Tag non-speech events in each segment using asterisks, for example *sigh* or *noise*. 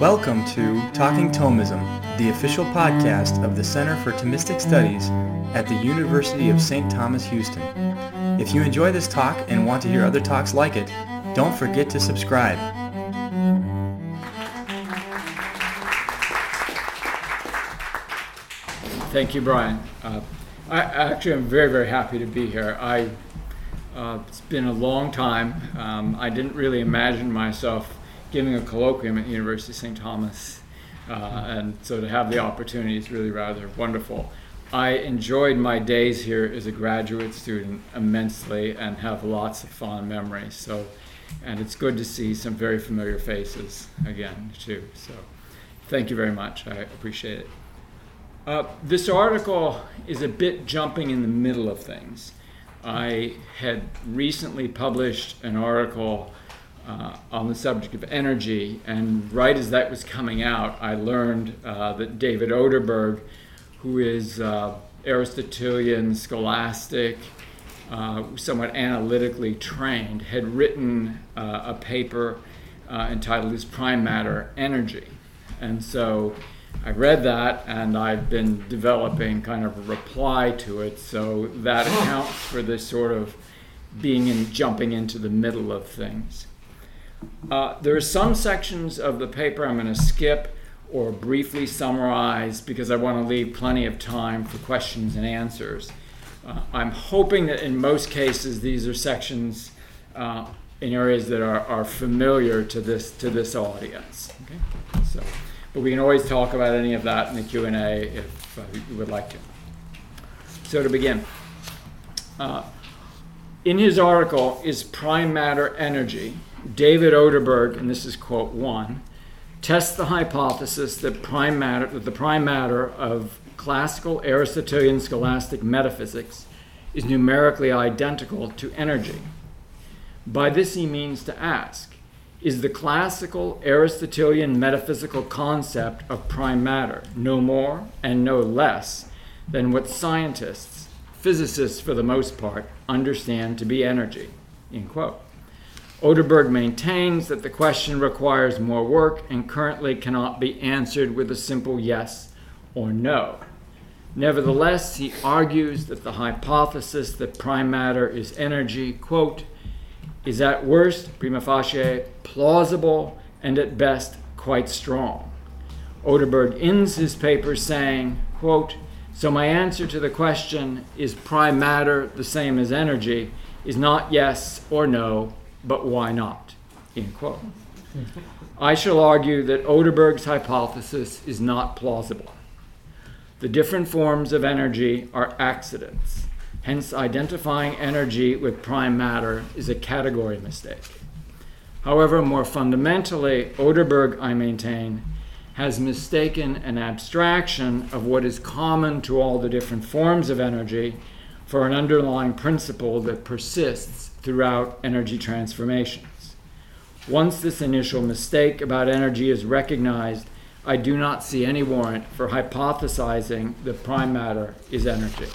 Welcome to Talking Thomism, the official podcast of the Center for Thomistic Studies at the University of St. Thomas, Houston. If you enjoy this talk and want to hear other talks like it, don't forget to subscribe. Thank you, Brian. Uh, I actually am very, very happy to be here. I, uh, it's been a long time. Um, I didn't really imagine myself giving a colloquium at University of St. Thomas, uh, and so to have the opportunity is really rather wonderful. I enjoyed my days here as a graduate student immensely and have lots of fond memories. So, and it's good to see some very familiar faces again too. So, thank you very much. I appreciate it. Uh, this article is a bit jumping in the middle of things. I had recently published an article uh, on the subject of energy, and right as that was coming out, I learned uh, that David Oderberg, who is uh, Aristotelian, scholastic, uh, somewhat analytically trained, had written uh, a paper entitled "Is Prime Matter Energy?" And so I read that and I've been developing kind of a reply to it. So that *gasps* accounts for this sort of being in jumping into the middle of things. Uh, there are some sections of the paper I'm going to skip or briefly summarize because I want to leave plenty of time for questions and answers. Uh, I'm hoping that in most cases these are sections uh, in areas that are, are familiar to this to this audience. Okay? So. But we can always talk about any of that in the Q&A if uh, you would like to. So to begin, uh, in his article, Is Prime Matter Energy? David Oderberg, and this is quote one, tests the hypothesis that prime matter, that the prime matter of classical Aristotelian scholastic metaphysics is numerically identical to energy. By this he means to ask, is the classical Aristotelian metaphysical concept of prime matter, no more and no less than what scientists, physicists for the most part, understand to be energy. End quote. Oderberg maintains that the question requires more work and currently cannot be answered with a simple yes or no. Nevertheless, he argues that the hypothesis that prime matter is energy, quote, is at worst, prima facie, plausible and at best quite strong. Oderberg ends his paper saying, quote, So my answer to the question, is prime matter the same as energy, is not yes or no, but why not? End quote. I shall argue that Oderberg's hypothesis is not plausible. The different forms of energy are accidents. Hence, identifying energy with prime matter is a category mistake. However, more fundamentally, Oderberg, I maintain, has mistaken an abstraction of what is common to all the different forms of energy for an underlying principle that persists throughout energy transformations. Once this initial mistake about energy is recognized, I do not see any warrant for hypothesizing that prime matter is energy.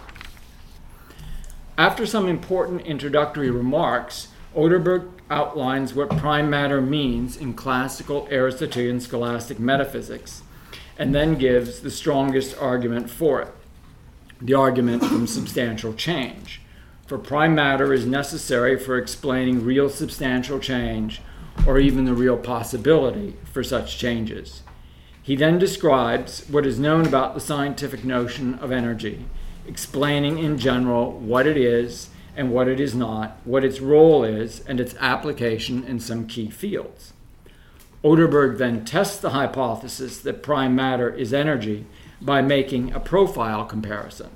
After some important introductory remarks, Oderberg outlines what prime matter means in classical Aristotelian scholastic metaphysics, and then gives the strongest argument for it the argument from substantial change. For prime matter is necessary for explaining real substantial change or even the real possibility for such changes. He then describes what is known about the scientific notion of energy explaining in general what it is and what it is not, what its role is, and its application in some key fields. Oderberg then tests the hypothesis that prime matter is energy by making a profile comparison,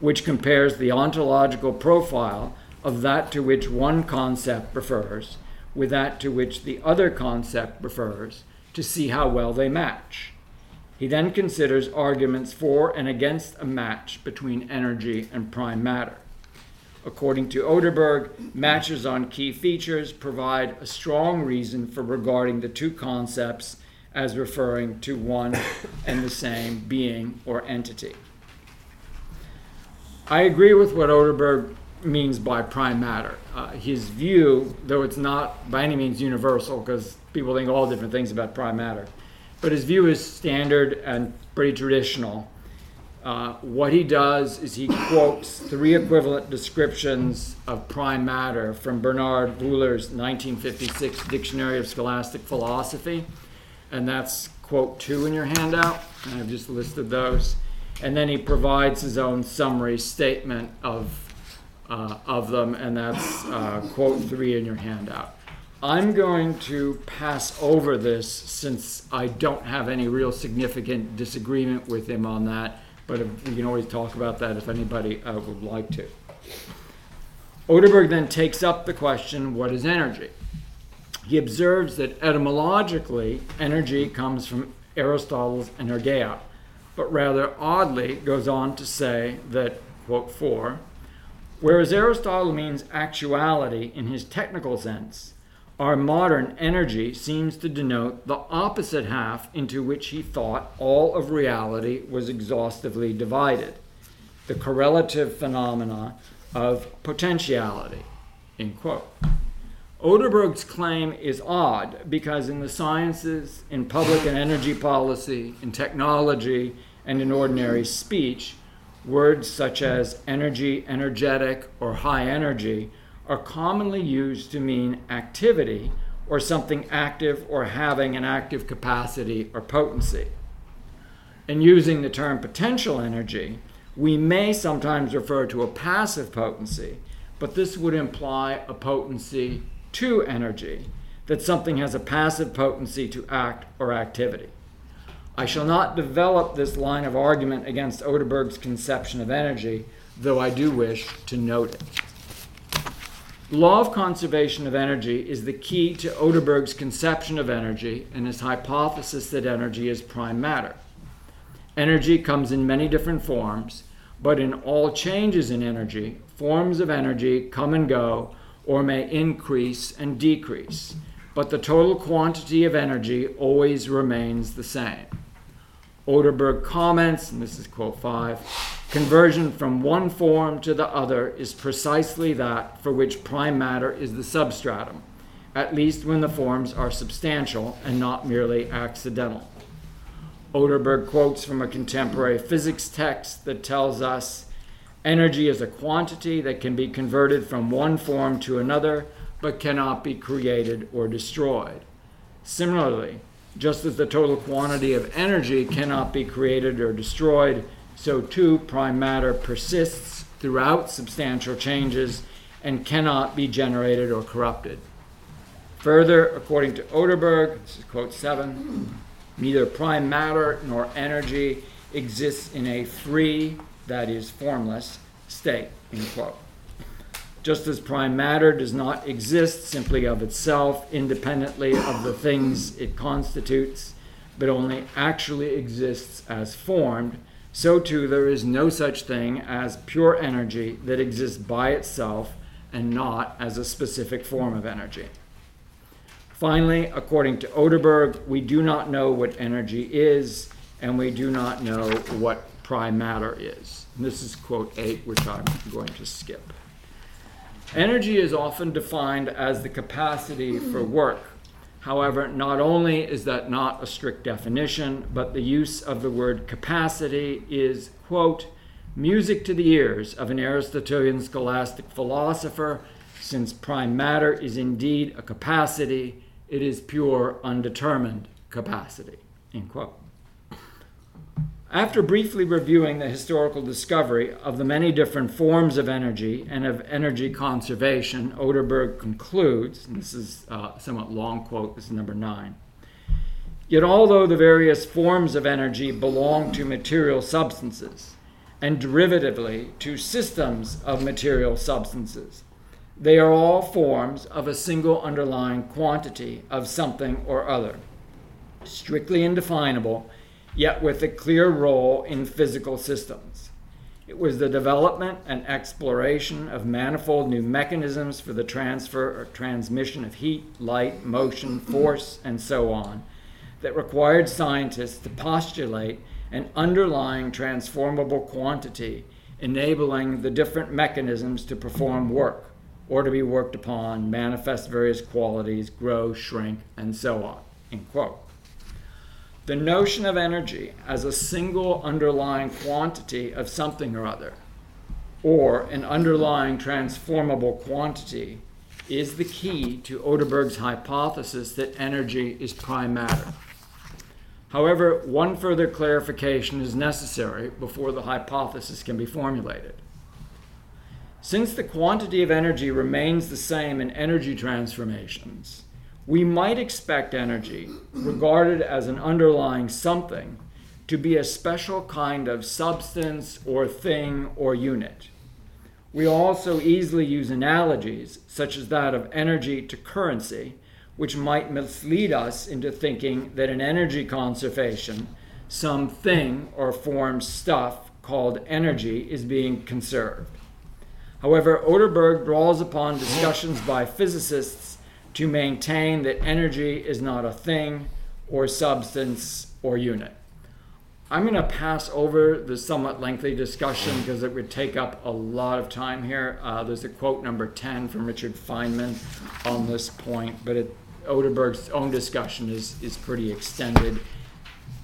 which compares the ontological profile of that to which one concept refers with that to which the other concept refers to see how well they match. He then considers arguments for and against a match between energy and prime matter. According to Oderberg, matches on key features provide a strong reason for regarding the two concepts as referring to one and the same being or entity. I agree with what Oderberg means by prime matter. Uh, his view, though it's not by any means universal, because people think all different things about prime matter, but his view is standard and pretty traditional. Uh, what he does is he quotes three equivalent descriptions of prime matter from Bernard Wuellner's 1956 Dictionary of Scholastic Philosophy, and that's quote two in your handout, and I've just listed those. And then he provides his own summary statement of, uh, of them, and that's uh, quote three in your handout. I'm going to pass over this since I don't have any real significant disagreement with him on that, but we can always talk about that if anybody uh, would like to. Oderberg then takes up the question what is energy? He observes that etymologically, energy comes from Aristotle's energeia, but rather oddly goes on to say that, quote, for, whereas Aristotle means actuality in his technical sense, our modern energy seems to denote the opposite half into which he thought all of reality was exhaustively divided the correlative phenomena of potentiality. End quote. Oderberg's claim is odd because in the sciences, in public and energy policy, in technology, and in ordinary speech, words such as energy, energetic, or high energy are commonly used to mean activity or something active or having an active capacity or potency. In using the term potential energy, we may sometimes refer to a passive potency, but this would imply a potency to energy, that something has a passive potency to act or activity. I shall not develop this line of argument against Oderberg's conception of energy, though I do wish to note it. Law of conservation of energy is the key to Oderberg's conception of energy and his hypothesis that energy is prime matter. Energy comes in many different forms, but in all changes in energy, forms of energy come and go or may increase and decrease, but the total quantity of energy always remains the same. Oderberg comments, and this is quote 5 conversion from one form to the other is precisely that for which prime matter is the substratum, at least when the forms are substantial and not merely accidental. Oderberg quotes from a contemporary physics text that tells us energy is a quantity that can be converted from one form to another but cannot be created or destroyed. Similarly, just as the total quantity of energy cannot be created or destroyed, so too prime matter persists throughout substantial changes and cannot be generated or corrupted. Further, according to Oderberg, this is quote 7, neither prime matter nor energy exists in a free, that is, formless, state, end quote. Just as prime matter does not exist simply of itself, independently of the things it constitutes, but only actually exists as formed, so too there is no such thing as pure energy that exists by itself and not as a specific form of energy. Finally, according to Oderberg, we do not know what energy is, and we do not know what prime matter is. And this is quote 8, which I'm going to skip. Energy is often defined as the capacity for work. However, not only is that not a strict definition, but the use of the word capacity is, quote, music to the ears of an Aristotelian scholastic philosopher, since prime matter is indeed a capacity, it is pure, undetermined capacity, end quote. After briefly reviewing the historical discovery of the many different forms of energy and of energy conservation, Oderberg concludes, this is uh, a somewhat long quote, this is number nine. Yet, although the various forms of energy belong to material substances, and derivatively to systems of material substances, they are all forms of a single underlying quantity of something or other, strictly indefinable yet with a clear role in physical systems. It was the development and exploration of manifold new mechanisms for the transfer or transmission of heat, light, motion, force, and so on that required scientists to postulate an underlying transformable quantity enabling the different mechanisms to perform work or to be worked upon, manifest various qualities, grow, shrink, and so on. End quote. The notion of energy as a single underlying quantity of something or other, or an underlying transformable quantity, is the key to Oderberg's hypothesis that energy is prime matter. However, one further clarification is necessary before the hypothesis can be formulated. Since the quantity of energy remains the same in energy transformations, we might expect energy, regarded as an underlying something, to be a special kind of substance or thing or unit. We also easily use analogies, such as that of energy to currency, which might mislead us into thinking that in energy conservation, some thing or form stuff called energy is being conserved. However, Oderberg draws upon discussions by physicists to maintain that energy is not a thing or substance or unit. I'm going to pass over the somewhat lengthy discussion because it would take up a lot of time here. Uh, there's a quote number 10 from Richard Feynman on this point, but it, Oderberg's own discussion is, is pretty extended,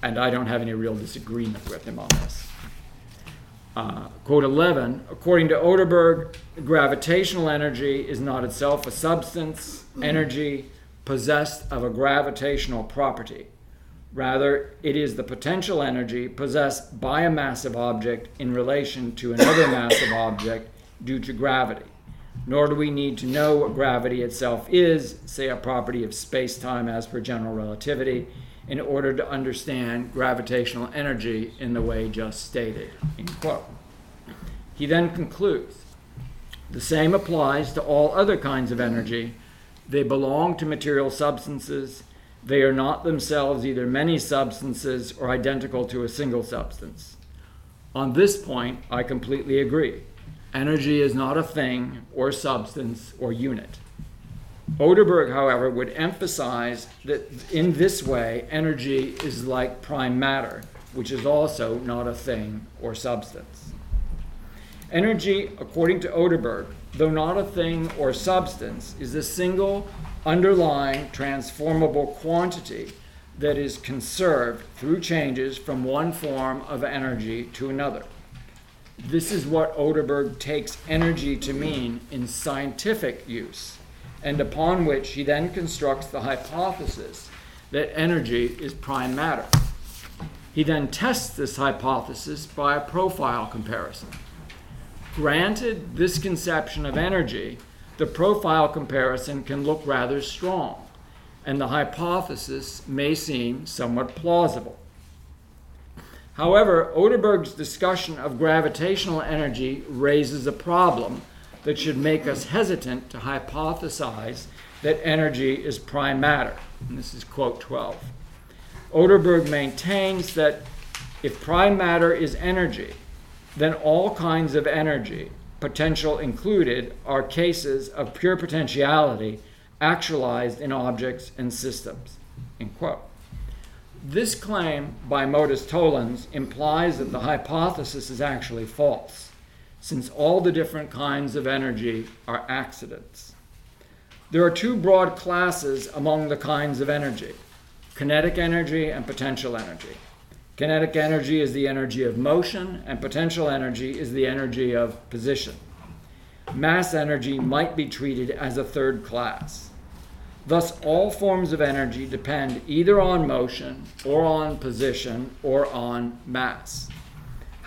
and I don't have any real disagreement with him on this. Uh, quote 11 According to Oderberg, gravitational energy is not itself a substance, energy possessed of a gravitational property. Rather, it is the potential energy possessed by a massive object in relation to another *coughs* massive object due to gravity. Nor do we need to know what gravity itself is, say a property of space time as per general relativity, in order to understand gravitational energy in the way just stated. He then concludes the same applies to all other kinds of energy. They belong to material substances they are not themselves either many substances or identical to a single substance. On this point, I completely agree. Energy is not a thing or substance or unit. Oderberg, however, would emphasize that in this way, energy is like prime matter, which is also not a thing or substance. Energy, according to Oderberg, though not a thing or substance, is a single underlying transformable quantity that is conserved through changes from one form of energy to another. This is what Oderberg takes energy to mean in scientific use, and upon which he then constructs the hypothesis that energy is prime matter. He then tests this hypothesis by a profile comparison. Granted this conception of energy the profile comparison can look rather strong, and the hypothesis may seem somewhat plausible. However, Oderberg's discussion of gravitational energy raises a problem that should make us hesitant to hypothesize that energy is prime matter. And this is quote 12. Oderberg maintains that if prime matter is energy, then all kinds of energy, potential included are cases of pure potentiality actualized in objects and systems. End quote. This claim by Modus Tollens implies that the hypothesis is actually false, since all the different kinds of energy are accidents. There are two broad classes among the kinds of energy kinetic energy and potential energy. Kinetic energy is the energy of motion, and potential energy is the energy of position. Mass energy might be treated as a third class. Thus, all forms of energy depend either on motion, or on position, or on mass.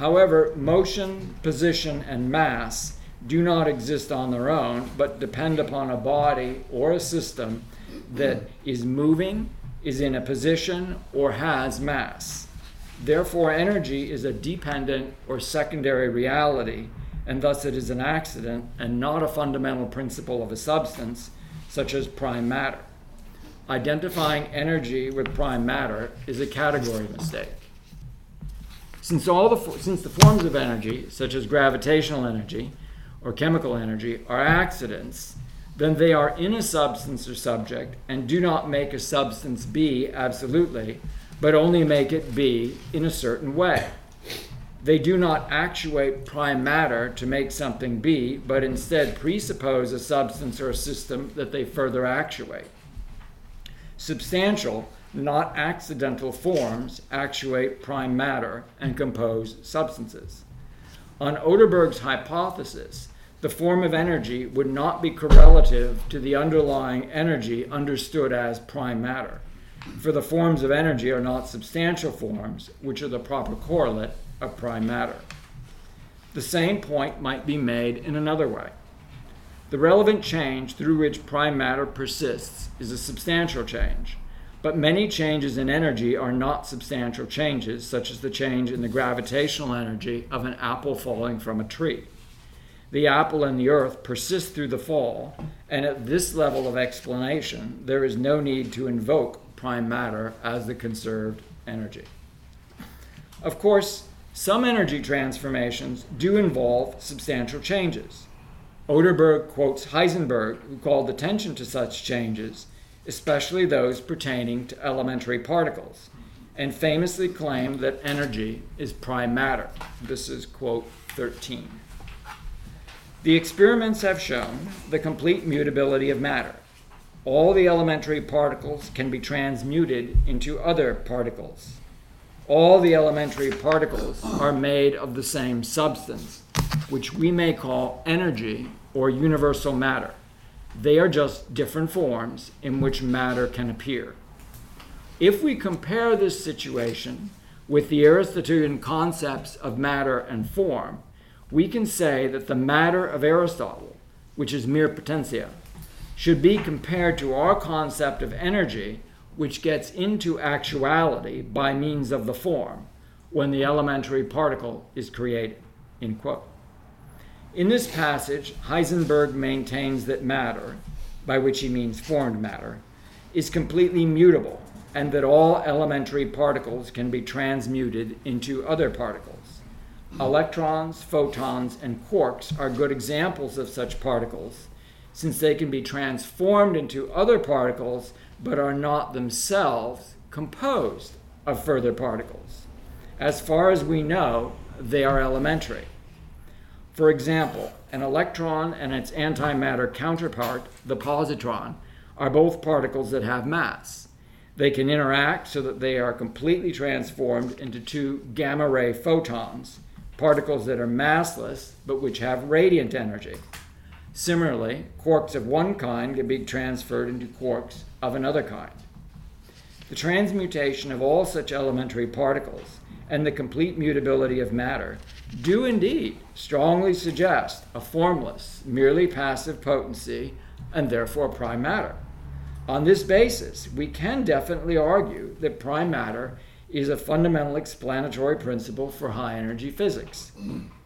However, motion, position, and mass do not exist on their own, but depend upon a body or a system that is moving, is in a position, or has mass. Therefore, energy is a dependent or secondary reality, and thus it is an accident and not a fundamental principle of a substance, such as prime matter. Identifying energy with prime matter is a category mistake. Since, all the, since the forms of energy, such as gravitational energy or chemical energy, are accidents, then they are in a substance or subject and do not make a substance be absolutely, but only make it be in a certain way. They do not actuate prime matter to make something be, but instead presuppose a substance or a system that they further actuate. Substantial, not accidental forms, actuate prime matter and compose substances. On Oderberg's hypothesis, the form of energy would not be correlative to the underlying energy understood as prime matter, for the forms of energy are not substantial forms, which are the proper correlate of prime matter. The same point might be made in another way. The relevant change through which prime matter persists is a substantial change, but many changes in energy are not substantial changes, such as the change in the gravitational energy of an apple falling from a tree. The apple and the earth persist through the fall, and at this level of explanation, there is no need to invoke prime matter as the conserved energy. Of course, some energy transformations do involve substantial changes. Oderberg quotes Heisenberg, who called attention to such changes especially those pertaining to elementary particles, and famously claimed that energy is prime matter. This is quote 13. The experiments have shown the complete mutability of matter. All the elementary particles can be transmuted into other particles. All the elementary particles are made of the same substance, which we may call energy or universal matter. They are just different forms in which matter can appear. If we compare this situation with the Aristotelian concepts of matter and form, we can say that the matter of Aristotle, which is mere potentia, should be compared to our concept of energy, which gets into actuality by means of the form when the elementary particle is created. In quote. In this passage, Heisenberg maintains that matter, by which he means formed matter, is completely mutable and that all elementary particles can be transmuted into other particles. Electrons, photons, and quarks are good examples of such particles, since they can be transformed into other particles but are not themselves composed of further particles. As far as we know, they are elementary. For example, an electron and its antimatter counterpart, the positron, are both particles that have mass. They can interact so that they are completely transformed into two gamma ray photons, particles that are massless but which have radiant energy. Similarly, quarks of one kind can be transferred into quarks of another kind. The transmutation of all such elementary particles and the complete mutability of matter do indeed strongly suggest a formless, merely passive potency and therefore prime matter. On this basis, we can definitely argue that prime matter is a fundamental explanatory principle for high energy physics.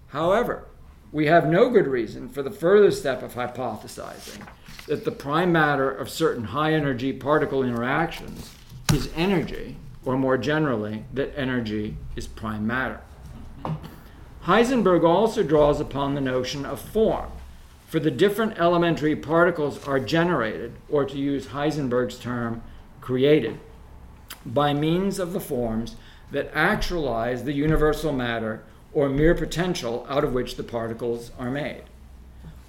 However, we have no good reason for the further step of hypothesizing that the prime matter of certain high energy particle interactions is energy, or more generally, that energy is prime matter. Heisenberg also draws upon the notion of form, for the different elementary particles are generated, or to use Heisenberg's term, created, by means of the forms that actualize the universal matter or mere potential out of which the particles are made.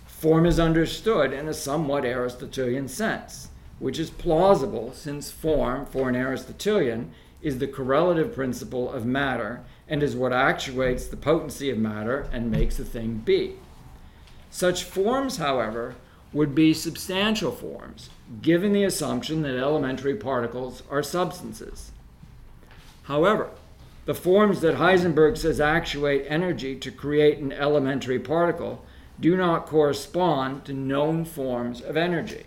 Form is understood in a somewhat Aristotelian sense, which is plausible since form, for an Aristotelian, is the correlative principle of matter and is what actuates the potency of matter and makes a thing be. Such forms, however, would be substantial forms, given the assumption that elementary particles are substances. However, the forms that Heisenberg says actuate energy to create an elementary particle do not correspond to known forms of energy,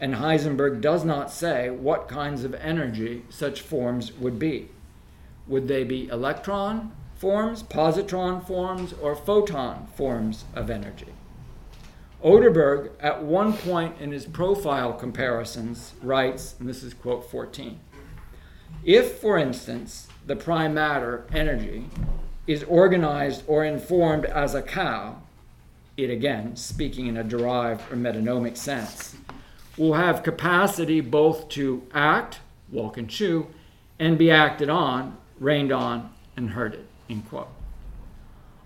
and Heisenberg does not say what kinds of energy such forms would be. Would they be electron forms, positron forms, or photon forms of energy? Oderberg, at one point in his profile comparisons, writes, and this is quote 14 If, for instance, the prime matter, energy, is organized or informed as a cow, it again, speaking in a derived or metonymic sense, will have capacity both to act, walk and chew, and be acted on, rained on, and herded.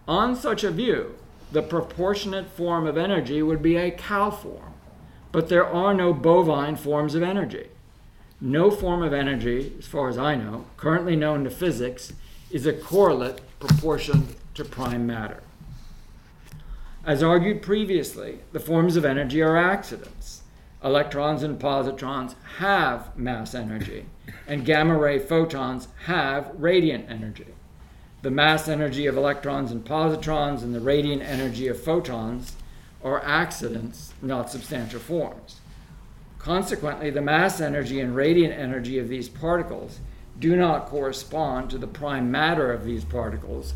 On such a view, the proportionate form of energy would be a cow form, but there are no bovine forms of energy. no form of energy, as far as I know, currently known to physics, is a correlate proportioned to prime matter. As argued previously, the forms of energy are accidents. Electrons and positrons have mass energy, and gamma ray photons have radiant energy. The mass energy of electrons and positrons and the radiant energy of photons are accidents, not substantial forms. Consequently, the mass energy and radiant energy of these particles do not correspond to the prime matter of these particles,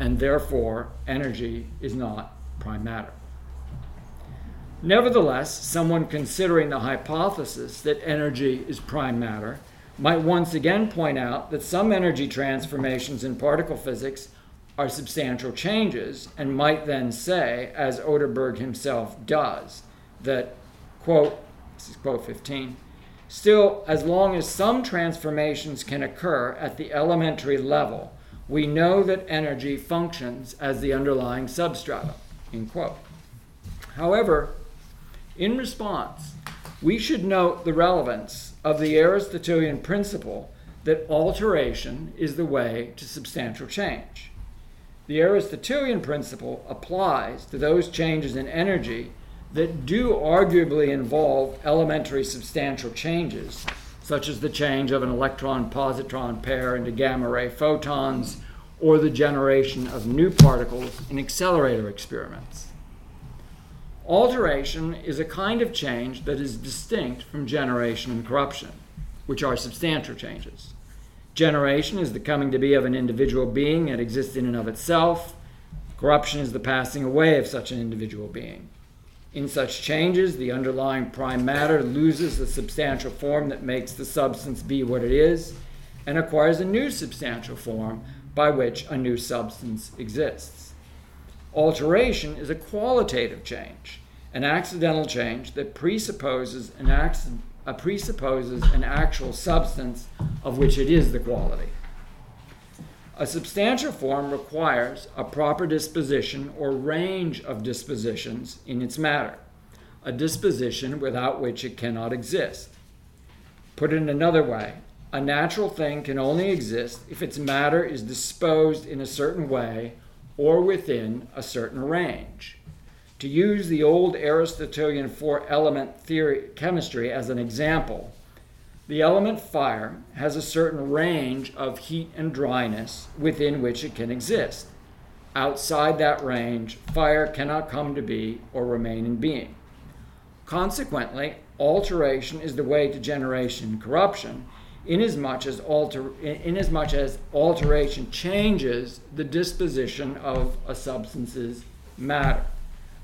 and therefore energy is not prime matter. Nevertheless, someone considering the hypothesis that energy is prime matter might once again point out that some energy transformations in particle physics are substantial changes, and might then say, as Oderberg himself does, that, quote, this is quote 15, still, as long as some transformations can occur at the elementary level, we know that energy functions as the underlying substratum, end quote. However, in response, we should note the relevance of the Aristotelian principle that alteration is the way to substantial change. The Aristotelian principle applies to those changes in energy that do arguably involve elementary substantial changes, such as the change of an electron positron pair into gamma ray photons or the generation of new particles in accelerator experiments. Alteration is a kind of change that is distinct from generation and corruption, which are substantial changes. Generation is the coming to be of an individual being that exists in and of itself. Corruption is the passing away of such an individual being. In such changes, the underlying prime matter loses the substantial form that makes the substance be what it is and acquires a new substantial form by which a new substance exists. Alteration is a qualitative change, an accidental change that presupposes an, uh, presupposes an actual substance of which it is the quality. A substantial form requires a proper disposition or range of dispositions in its matter, a disposition without which it cannot exist. Put in another way, a natural thing can only exist if its matter is disposed in a certain way or within a certain range. To use the old Aristotelian four element theory chemistry as an example, the element fire has a certain range of heat and dryness within which it can exist. Outside that range, fire cannot come to be or remain in being. Consequently, alteration is the way to generation corruption, inasmuch as, alter, inasmuch as alteration changes the disposition of a substance's matter.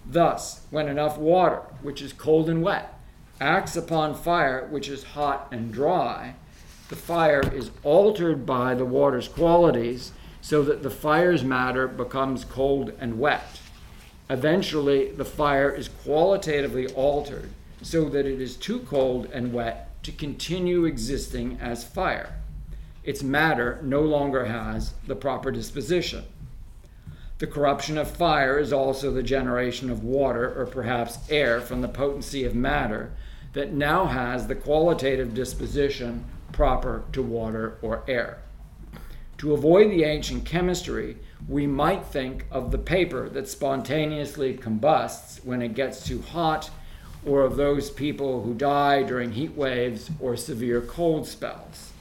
Thus, when enough water, which is cold and wet, acts upon fire, which is hot and dry, the fire is altered by the water's qualities so that the fire's matter becomes cold and wet. Eventually, the fire is qualitatively altered so that it is too cold and wet to continue existing as fire. Its matter no longer has the proper disposition. The corruption of fire is also the generation of water, or perhaps air, from the potency of matter that now has the qualitative disposition proper to water or air. To avoid the ancient chemistry, we might think of the paper that spontaneously combusts when it gets too hot or of those people who die during heat waves or severe cold spells.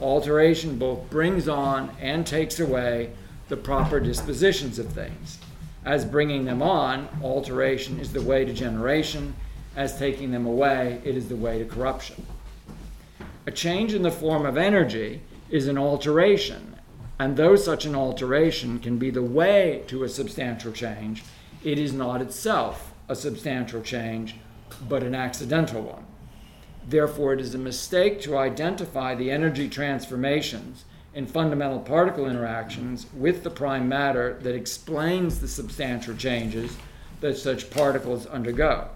Alteration both brings on and takes away the proper dispositions of things. As bringing them on, alteration is the way to generation. As taking them away, it is the way to corruption. A change in the form of energy is an alteration, and though such an alteration can be the way to a substantial change, it is not itself a substantial change but an accidental one. Therefore, it is a mistake to identify the energy transformations in fundamental particle interactions with the prime matter that explains the substantial changes that such particles undergo.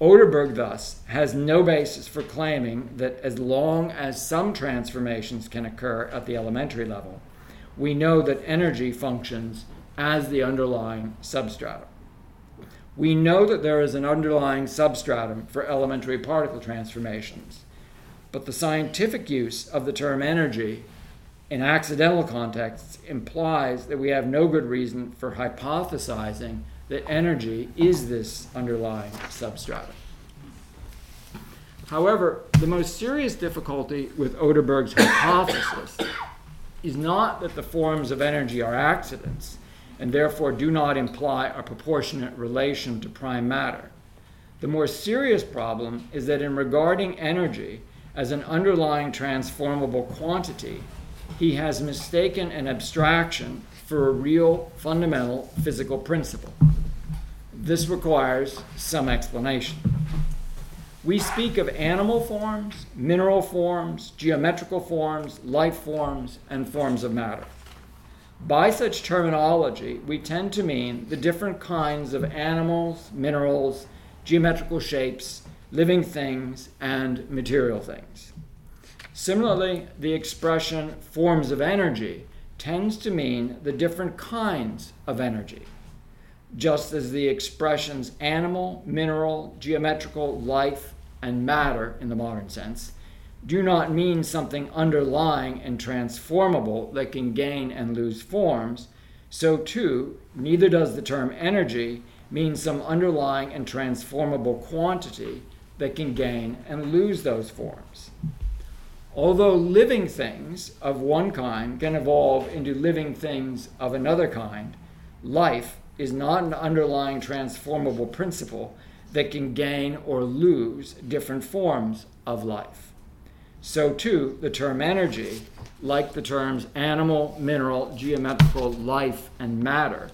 Oderberg, thus, has no basis for claiming that as long as some transformations can occur at the elementary level, we know that energy functions as the underlying substratum we know that there is an underlying substratum for elementary particle transformations. but the scientific use of the term energy in accidental contexts implies that we have no good reason for hypothesizing that energy is this underlying substratum. However, the most serious difficulty with Oderberg's hypothesis is not that the forms of energy are accidents and therefore do not imply a proportionate relation to prime matter. The more serious problem is that in regarding energy as an underlying transformable quantity, he has mistaken an abstraction for a real fundamental physical principle. This requires some explanation. We speak of animal forms, mineral forms, geometrical forms, life forms, and forms of matter. By such terminology, we tend to mean the different kinds of animals, minerals, geometrical shapes, living things, and material things. Similarly, the expression forms of energy tends to mean the different kinds of energy, just as the expressions animal, mineral, geometrical, life, and matter in the modern sense do not mean something underlying and transformable that can gain and lose forms, so too, neither does the term energy mean some underlying and transformable quantity that can gain and lose those forms. Although living things of one kind can evolve into living things of another kind, life is not an underlying transformable principle that can gain or lose different forms of life. So, too, the term energy, like the terms animal, mineral, geometrical, life, and matter,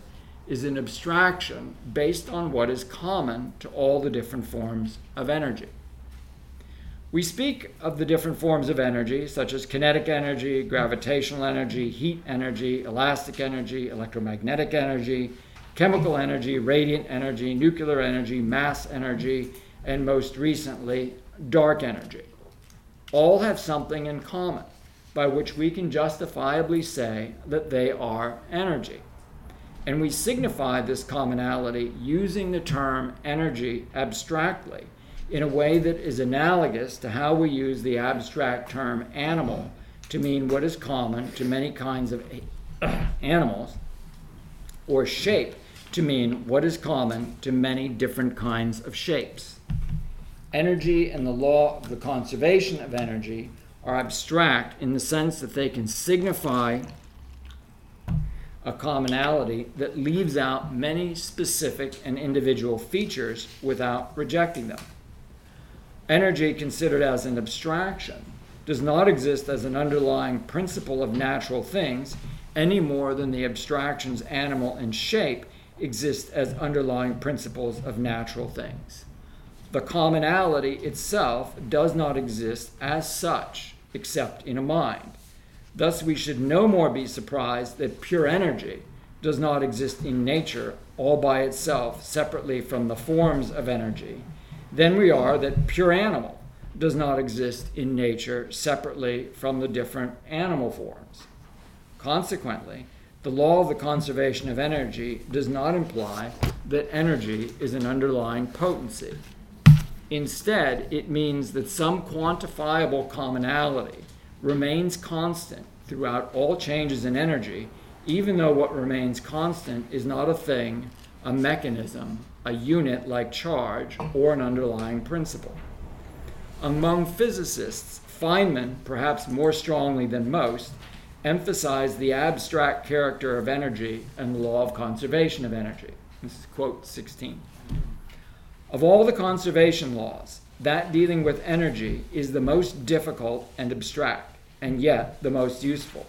is an abstraction based on what is common to all the different forms of energy. We speak of the different forms of energy, such as kinetic energy, gravitational energy, heat energy, elastic energy, electromagnetic energy, chemical energy, radiant energy, nuclear energy, mass energy, and most recently, dark energy. All have something in common by which we can justifiably say that they are energy. And we signify this commonality using the term energy abstractly in a way that is analogous to how we use the abstract term animal to mean what is common to many kinds of *clears throat* animals, or shape to mean what is common to many different kinds of shapes. Energy and the law of the conservation of energy are abstract in the sense that they can signify a commonality that leaves out many specific and individual features without rejecting them energy considered as an abstraction does not exist as an underlying principle of natural things any more than the abstractions animal and shape exist as underlying principles of natural things. The commonality itself does not exist as such except in a mind. Thus, we should no more be surprised that pure energy does not exist in nature all by itself, separately from the forms of energy than we are that pure animal does not exist in nature separately from the different animal forms. Consequently, the law of the conservation of energy does not imply that energy is an underlying potency. Instead, it means that some quantifiable commonality remains constant throughout all changes in energy, even though what remains constant is not a thing, a mechanism, a unit like charge or an underlying principle. Among physicists, Feynman, perhaps more strongly than most, emphasized the abstract character of energy and the law of conservation of energy. This is quote 16. Of all the conservation laws, that dealing with energy is the most difficult and abstract, and yet the most useful.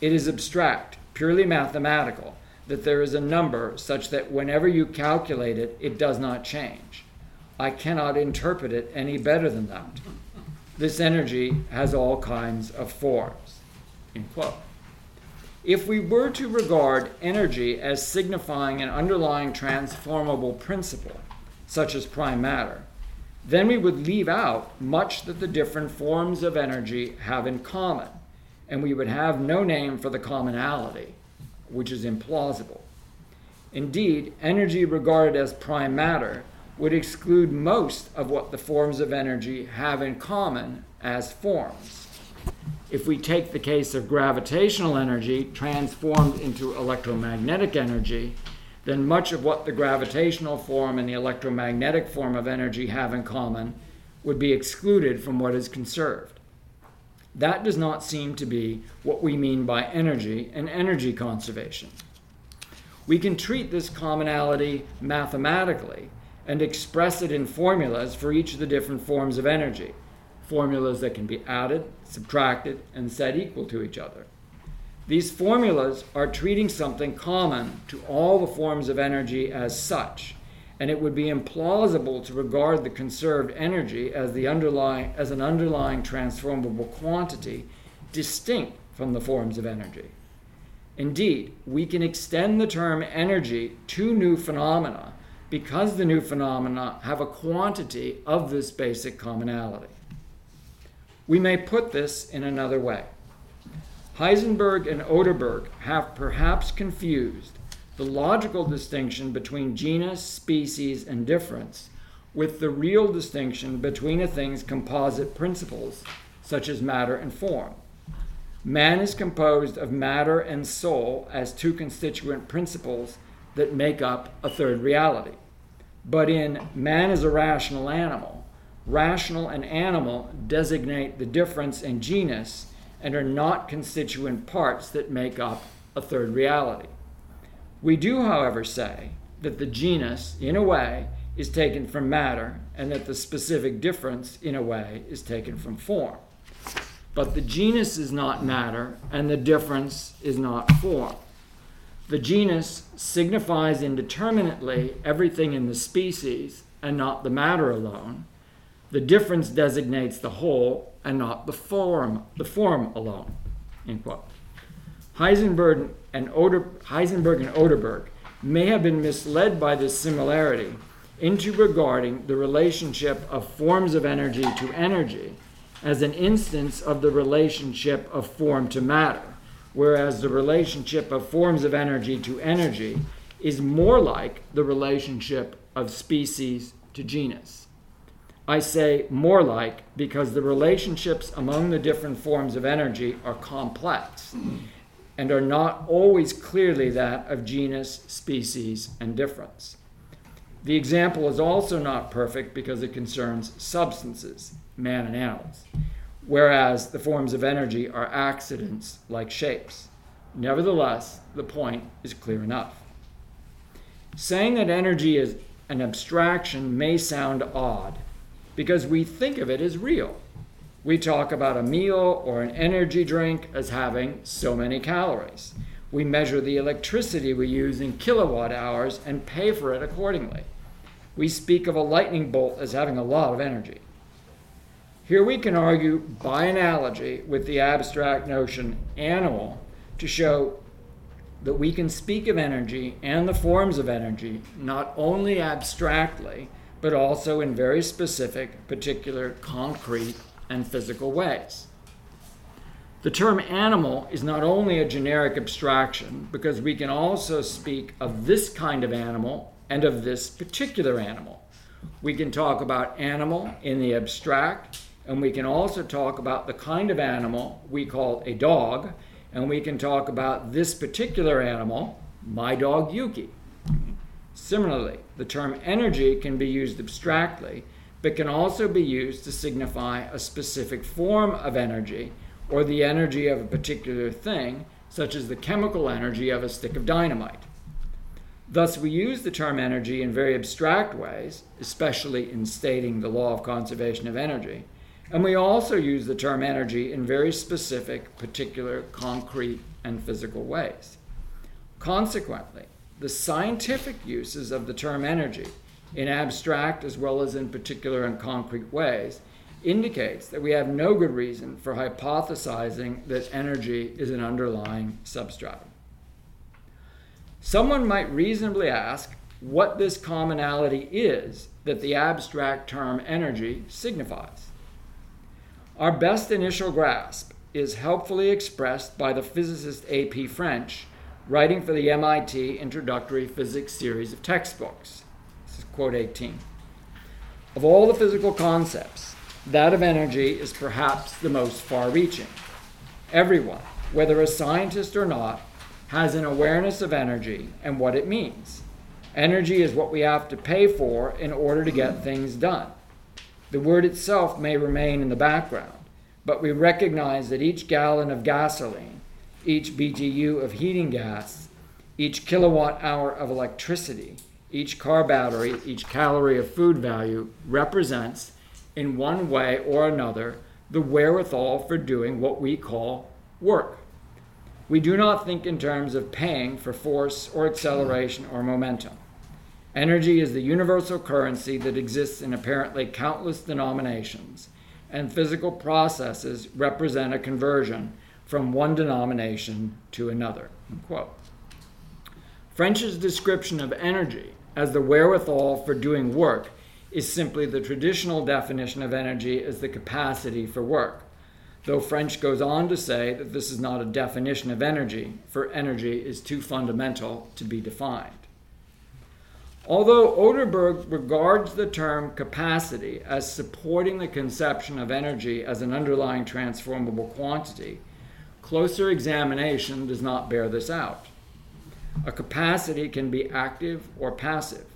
It is abstract, purely mathematical, that there is a number such that whenever you calculate it, it does not change. I cannot interpret it any better than that. This energy has all kinds of forms. If we were to regard energy as signifying an underlying transformable principle, such as prime matter, then we would leave out much that the different forms of energy have in common, and we would have no name for the commonality which is implausible. Indeed, energy regarded as prime matter would exclude most of what the forms of energy have in common as forms. If we take the case of gravitational energy transformed into electromagnetic energy, then much of what the gravitational form and the electromagnetic form of energy have in common would be excluded from what is conserved. That does not seem to be what we mean by energy and energy conservation. We can treat this commonality mathematically and express it in formulas for each of the different forms of energy, formulas that can be added, subtracted, and set equal to each other. These formulas are treating something common to all the forms of energy as such, and it would be implausible to regard the conserved energy as, the underlying, as an underlying transformable quantity distinct from the forms of energy. Indeed, we can extend the term energy to new phenomena because the new phenomena have a quantity of this basic commonality. We may put this in another way. Heisenberg and Oderberg have perhaps confused the logical distinction between genus, species, and difference with the real distinction between a thing's composite principles, such as matter and form. Man is composed of matter and soul as two constituent principles that make up a third reality. But in man is a rational animal, rational and animal designate the difference in genus and are not constituent parts that make up a third reality. We do, however, say that the genus, in a way, is taken from matter and that the specific difference, in a way, is taken from form. But the genus is not matter and the difference is not form. The genus signifies indeterminately everything in the species and not the matter alone. The difference designates the whole and not the form, the form alone. End quote. Heisenberg and, Oder, Heisenberg and Oderberg may have been misled by this similarity into regarding the relationship of forms of energy to energy as an instance of the relationship of form to matter whereas the relationship of forms of energy to energy is more like the relationship of species to genus. I say more like because the relationships among the different forms of energy are complex and are not always clearly that of genus, species, and difference. The example is also not perfect because it concerns substances, man and animals whereas the forms of energy are accidents like shapes. Nevertheless, the point is clear enough. Saying that energy is an abstraction may sound odd because we think of it as real. We talk about a meal or an energy drink as having so many calories. We measure the electricity we use in kilowatt hours and pay for it accordingly. We speak of a lightning bolt as having a lot of energy. Here we can argue by analogy with the abstract notion animal to show that we can speak of energy and the forms of energy not only abstractly, but also in very specific, particular, concrete, and physical ways. The term animal is not only a generic abstraction, because we can also speak of this kind of animal and of this particular animal. We can talk about animal in the abstract and we can also talk about the kind of animal we call a dog, and we can talk about this particular animal, my dog Yuki. Similarly, the term energy can be used abstractly, but can also be used to signify a specific form of energy or the energy of a particular thing, such as the chemical energy of a stick of dynamite. Thus, we use the term energy in very abstract ways, especially in stating the law of conservation of energy and we also use the term energy in very specific, particular, concrete, and physical ways. Consequently, the scientific uses of the term energy, in abstract as well as in particular and concrete ways, indicates that we have no good reason for hypothesizing that energy is an underlying substratum. Someone might reasonably ask what this commonality is that the abstract term energy signifies. Our best initial grasp is helpfully expressed by the physicist A.P. French, writing for the MIT Introductory Physics series of textbooks. This is quote 18. Of all the physical concepts, That of energy is perhaps the most far reaching. Everyone, whether a scientist or not, has an awareness of energy and what it means. Energy is what we have to pay for in order to get things done. The word itself may remain in the background, but we recognize that each gallon of gasoline, each BTU of heating gas, each kilowatt hour of electricity, each car battery, each calorie of food value represents, in one way or another, the wherewithal for doing what we call work. We do not think in terms of paying for force or acceleration or momentum. Energy is the universal currency that exists in apparently countless denominations, and physical processes represent a conversion from one denomination to another. French's description of energy as the wherewithal for doing work is simply the traditional definition of energy as the capacity for work, though French goes on to say that this is not a definition of energy, for energy is too fundamental to be defined. Although Oderberg regards the term capacity as supporting the conception of energy as an underlying transformable quantity, closer examination does not bear this out. A capacity can be active or passive.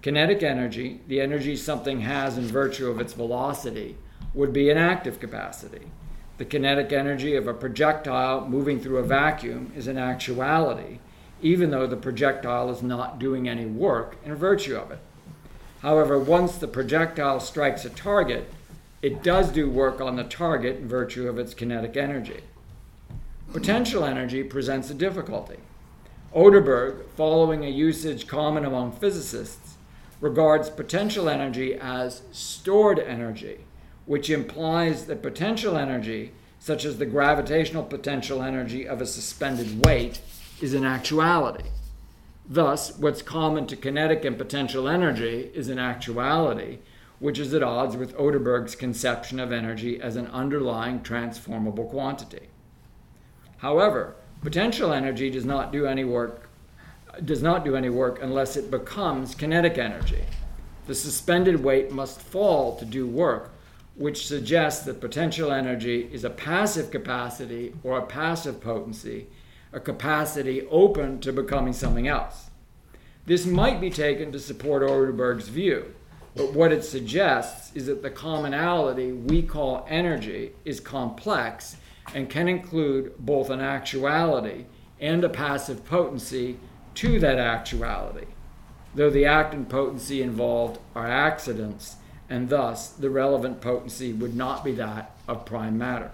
Kinetic energy, the energy something has in virtue of its velocity, would be an active capacity. The kinetic energy of a projectile moving through a vacuum is an actuality even though the projectile is not doing any work in virtue of it. However, once the projectile strikes a target, it does do work on the target in virtue of its kinetic energy. Potential energy presents a difficulty. Oderberg, following a usage common among physicists, regards potential energy as stored energy, which implies that potential energy, such as the gravitational potential energy of a suspended weight, is an actuality. Thus, what's common to kinetic and potential energy is an actuality, which is at odds with Oderberg's conception of energy as an underlying transformable quantity. However, potential energy does not do any work does not do any work unless it becomes kinetic energy. The suspended weight must fall to do work, which suggests that potential energy is a passive capacity or a passive potency a capacity open to becoming something else. This might be taken to support Oderberg's view, but what it suggests is that the commonality we call energy is complex and can include both an actuality and a passive potency to that actuality, though the act and potency involved are accidents, and thus the relevant potency would not be that of prime matter.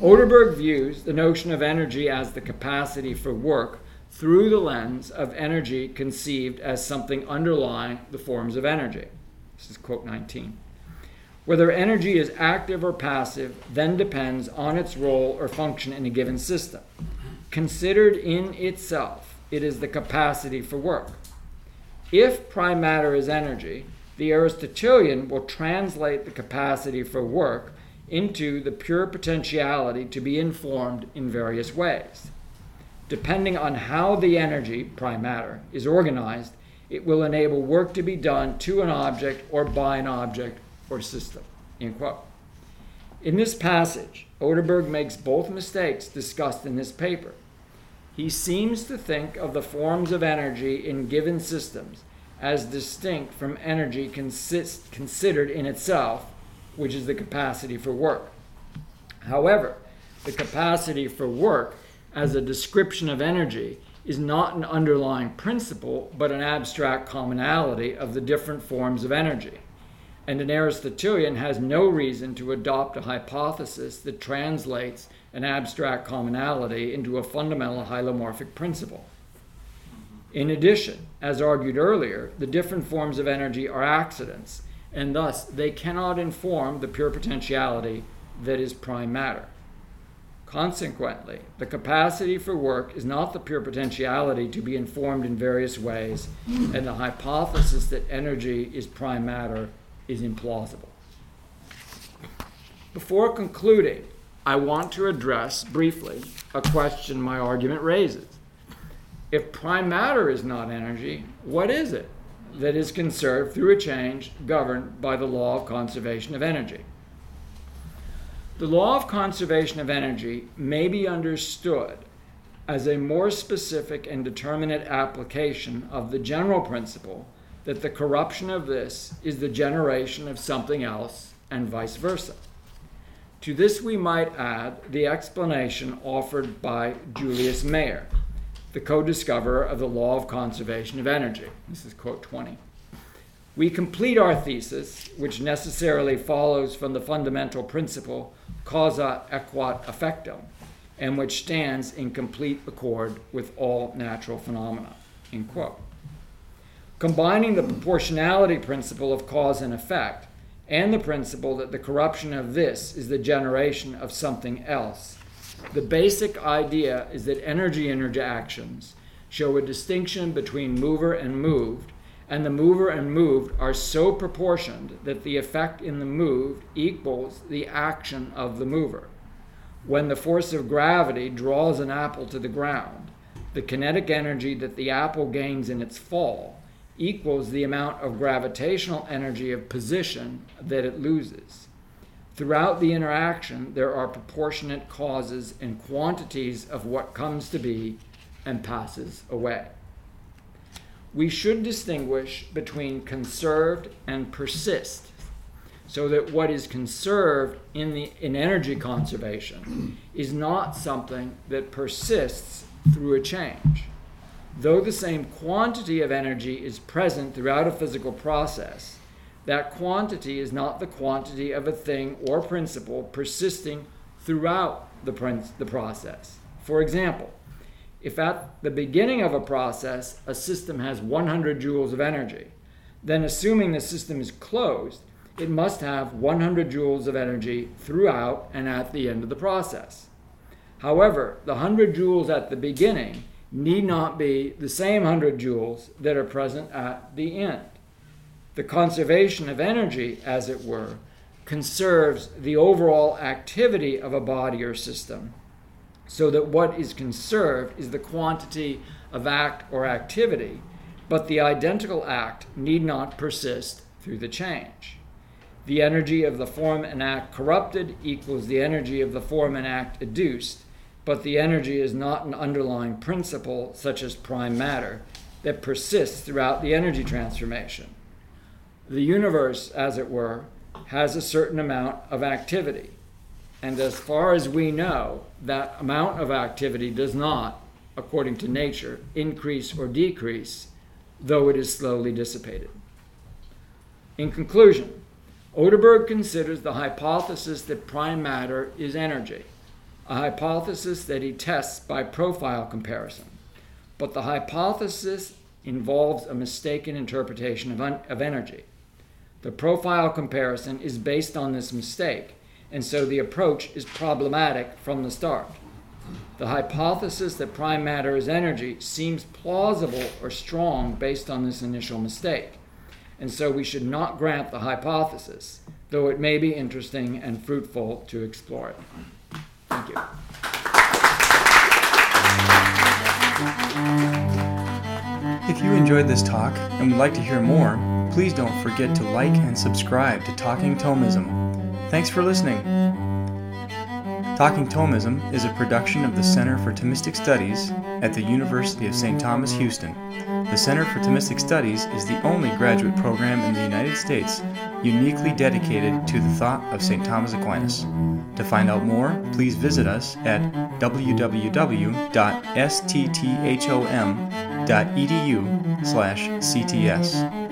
Oderberg views the notion of energy as the capacity for work through the lens of energy conceived as something underlying the forms of energy. This is quote 19. Whether energy is active or passive then depends on its role or function in a given system. Considered in itself, it is the capacity for work. If prime matter is energy, the Aristotelian will translate the capacity for work into the pure potentiality to be informed in various ways. Depending on how the energy, prime matter, is organized, it will enable work to be done to an object or by an object or system. End quote. In this passage, Oderberg makes both mistakes discussed in this paper. He seems to think of the forms of energy in given systems as distinct from energy consist, considered in itself which is the capacity for work. However, the capacity for work as a description of energy is not an underlying principle, but an abstract commonality of the different forms of energy. And an Aristotelian has no reason to adopt a hypothesis that translates an abstract commonality into a fundamental hylomorphic principle. In addition, as argued earlier, the different forms of energy are accidents, and thus they cannot inform the pure potentiality that is prime matter. Consequently, the capacity for work is not the pure potentiality to be informed in various ways, and the hypothesis that energy is prime matter is implausible. Before concluding, I want to address briefly a question my argument raises. If prime matter is not energy, what is it? that is conserved through a change governed by the law of conservation of energy. The law of conservation of energy may be understood as a more specific and determinate application of the general principle that the corruption of this is the generation of something else and vice versa. To this, we might add the explanation offered by Julius Mayer, the co discoverer of the law of conservation of energy. This is quote 20. We complete our thesis, which necessarily follows from the fundamental principle causa aequat effectum, and which stands in complete accord with all natural phenomena. End quote. Combining the proportionality principle of cause and effect and the principle that the corruption of this is the generation of something else, the basic idea is that energy interactions show a distinction between mover and moved, and the mover and moved are so proportioned that the effect in the moved equals the action of the mover. When the force of gravity draws an apple to the ground, the kinetic energy that the apple gains in its fall equals the amount of gravitational energy of position that it loses. Throughout the interaction, there are proportionate causes and quantities of what comes to be and passes away we should distinguish between conserved and persist so that what is conserved in the in energy conservation is not something that persists through a change though the same quantity of energy is present throughout a physical process that quantity is not the quantity of a thing or principle persisting throughout the, the process for example if at the beginning of a process a system has 100 joules of energy, then assuming the system is closed, it must have 100 joules of energy throughout and at the end of the process. However, the 100 joules at the beginning need not be the same 100 joules that are present at the end. The conservation of energy, as it were, conserves the overall activity of a body or system so that what is conserved is the quantity of act or activity, but the identical act need not persist through the change. The energy of the form and act corrupted equals the energy of the form and act educed, but the energy is not an underlying principle, such as prime matter, that persists throughout the energy transformation. The universe, as it were, has a certain amount of activity and as far as we know, that amount of activity does not, according to nature, increase or decrease, though it is slowly dissipated. In conclusion, Oderberg considers the hypothesis that prime matter is energy, a hypothesis that he tests by profile comparison. But the hypothesis involves a mistaken interpretation of, un- of energy. The profile comparison is based on this mistake and so the approach is problematic from the start. The hypothesis that prime matter is energy seems plausible or strong based on this initial mistake, and so we should not grant the hypothesis, though it may be interesting and fruitful to explore it. Thank you. If you enjoyed this talk and would like to hear more, please don't forget to like and subscribe to Talking Thomism Thanks for listening. Talking Thomism is a production of the Center for Thomistic Studies at the University of St. Thomas, Houston. The Center for Thomistic Studies is the only graduate program in the United States uniquely dedicated to the thought of St. Thomas Aquinas. To find out more, please visit us at www.stthom.edu/cts.